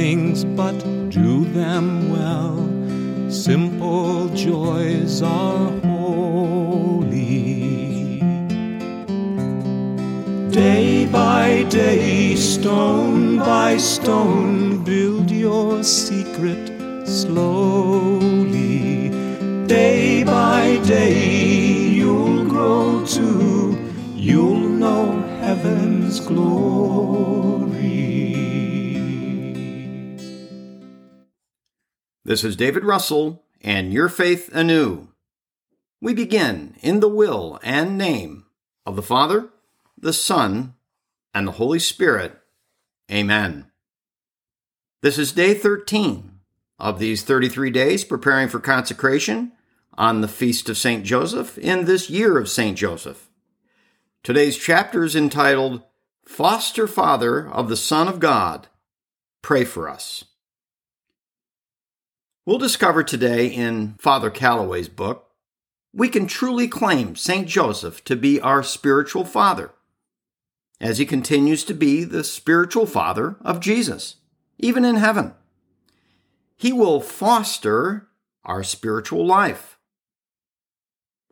things, but do them well. Simple joys are holy. Day by day, stone by stone, build your secret slowly. Day by day, This is David Russell and Your Faith Anew. We begin in the will and name of the Father, the Son, and the Holy Spirit. Amen. This is day 13 of these 33 days preparing for consecration on the Feast of St. Joseph in this year of St. Joseph. Today's chapter is entitled Foster Father of the Son of God. Pray for us. We'll discover today in Father Calloway's book, we can truly claim St. Joseph to be our spiritual father, as he continues to be the spiritual father of Jesus, even in heaven. He will foster our spiritual life.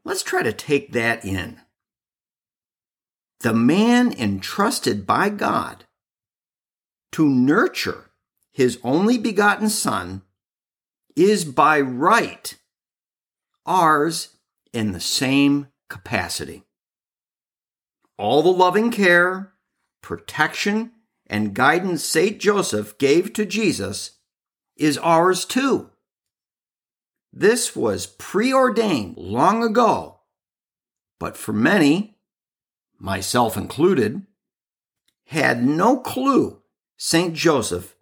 Let's try to take that in. The man entrusted by God to nurture his only begotten Son is by right ours in the same capacity. All the loving care, protection, and guidance St. Joseph gave to Jesus is ours too. This was preordained long ago, but for many, myself included, had no clue St. Joseph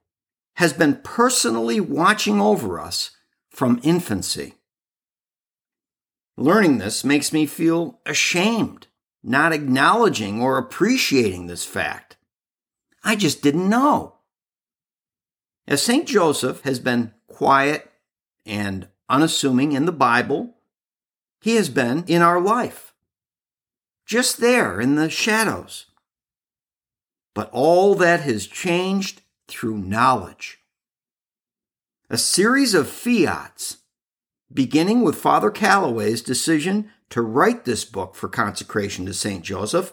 has been personally watching over us from infancy. Learning this makes me feel ashamed, not acknowledging or appreciating this fact. I just didn't know. As St. Joseph has been quiet and unassuming in the Bible, he has been in our life, just there in the shadows. But all that has changed through knowledge. A series of fiats, beginning with Father Calloway's decision to write this book for consecration to St. Joseph,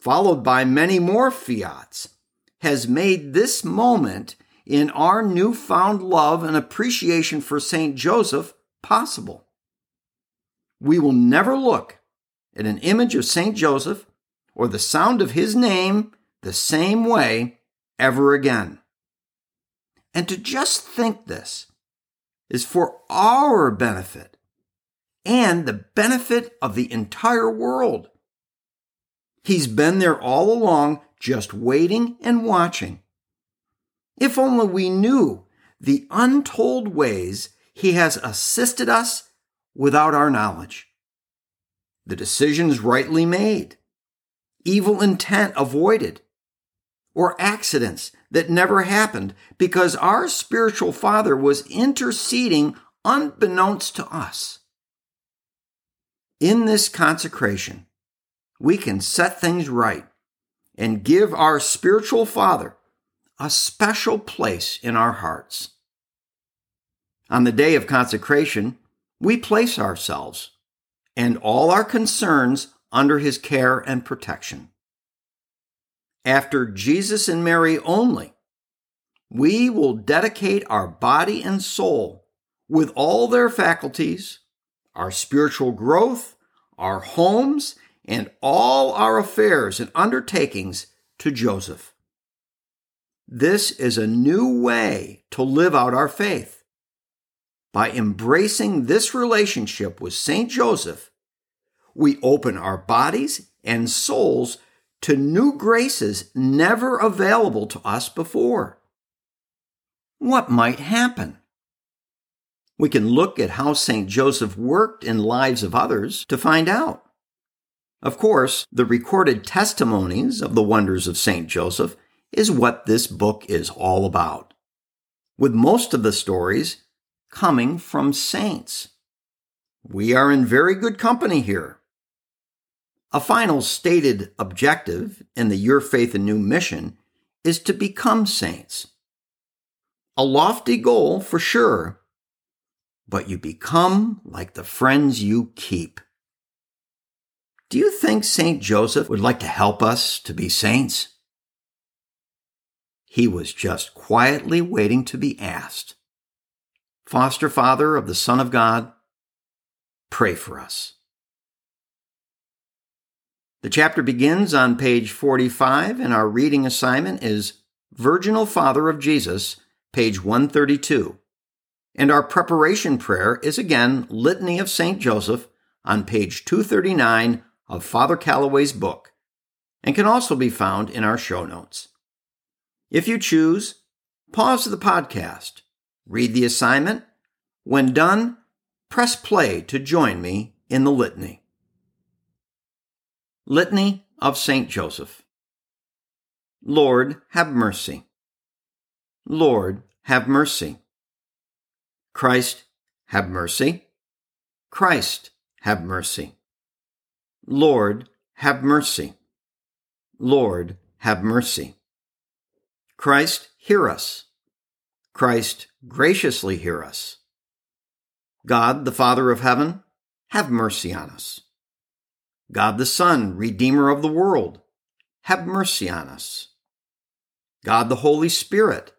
followed by many more fiats, has made this moment in our newfound love and appreciation for St. Joseph possible. We will never look at an image of St. Joseph or the sound of his name the same way ever again. And to just think this is for our benefit and the benefit of the entire world. He's been there all along, just waiting and watching. If only we knew the untold ways He has assisted us without our knowledge. The decisions rightly made, evil intent avoided, or accidents that never happened because our spiritual father was interceding unbeknownst to us. In this consecration, we can set things right and give our spiritual father a special place in our hearts. On the day of consecration, we place ourselves and all our concerns under his care and protection after Jesus and Mary only, we will dedicate our body and soul with all their faculties, our spiritual growth, our homes, and all our affairs and undertakings to Joseph. This is a new way to live out our faith. By embracing this relationship with St. Joseph, we open our bodies and souls to new graces never available to us before. what might happen? We can look at how St. Joseph worked in lives of others to find out. Of course, the recorded testimonies of the wonders of St. Joseph is what this book is all about, with most of the stories coming from saints. We are in very good company here. A final stated objective in the Your Faith Anew mission is to become saints. A lofty goal for sure, but you become like the friends you keep. Do you think St. Joseph would like to help us to be saints? He was just quietly waiting to be asked. Foster Father of the Son of God, pray for us. The chapter begins on page 45, and our reading assignment is Virginal Father of Jesus, page 132. And our preparation prayer is again Litany of St. Joseph on page 239 of Father Calloway's book, and can also be found in our show notes. If you choose, pause the podcast, read the assignment. When done, press play to join me in the litany. Litany of St. Joseph. Lord, have mercy. Lord, have mercy. Christ, have mercy. Christ, have mercy. Lord, have mercy. Lord, have mercy. Christ, hear us. Christ, graciously hear us. God, the Father of heaven, have mercy on us. God the Son, Redeemer of the world, have mercy on us. God the Holy Spirit,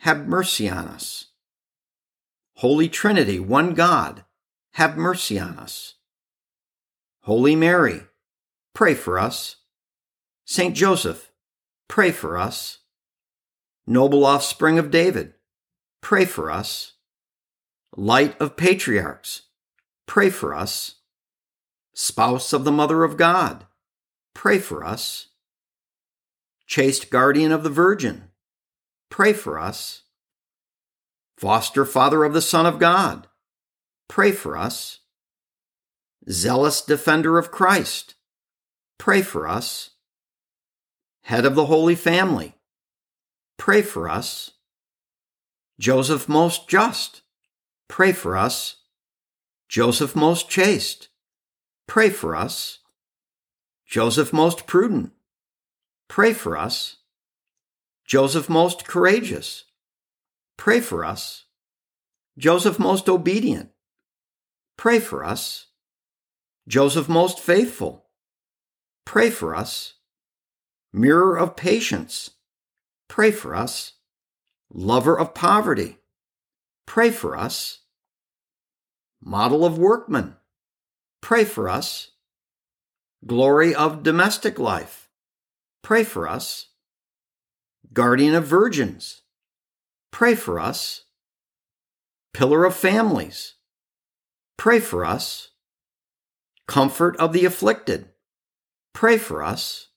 have mercy on us. Holy Trinity, one God, have mercy on us. Holy Mary, pray for us. Saint Joseph, pray for us. Noble offspring of David, pray for us. Light of patriarchs, pray for us. Spouse of the Mother of God, pray for us. Chaste guardian of the Virgin, pray for us. Foster father of the Son of God, pray for us. Zealous defender of Christ, pray for us. Head of the Holy Family, pray for us. Joseph most just, pray for us. Joseph most chaste, pray for us. Joseph most prudent, pray for us. Joseph most courageous, pray for us. Joseph most obedient, pray for us. Joseph most faithful, pray for us. Mirror of patience, pray for us. Lover of poverty, pray for us. Model of workman, pray for us. Glory of domestic life, pray for us. Guardian of virgins, pray for us. Pillar of families, pray for us. Comfort of the afflicted, pray for us.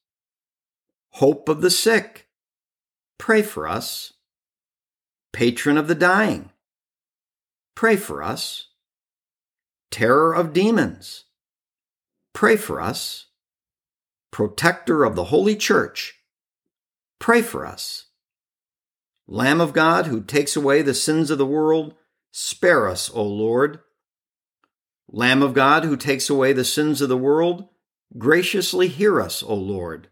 Hope of the sick, pray for us. Patron of the dying, pray for us. Terror of demons, pray for us. Protector of the Holy Church, pray for us. Lamb of God who takes away the sins of the world, spare us, O Lord. Lamb of God who takes away the sins of the world, graciously hear us, O Lord.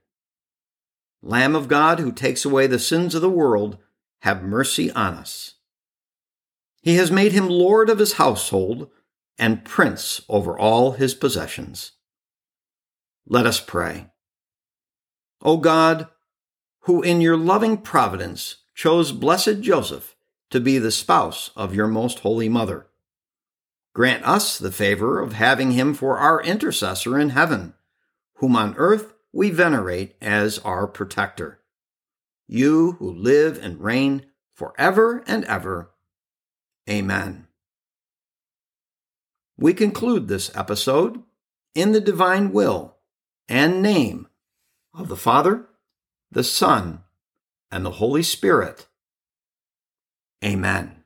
Lamb of God, who takes away the sins of the world, have mercy on us. He has made him Lord of his household and prince over all his possessions. Let us pray. O God, who in your loving providence chose blessed Joseph to be the spouse of your most holy mother, grant us the favor of having him for our intercessor in heaven, whom on earth we venerate as our protector. You who live and reign forever and ever. Amen. We conclude this episode in the divine will and name of the Father, the Son, and the Holy Spirit. Amen.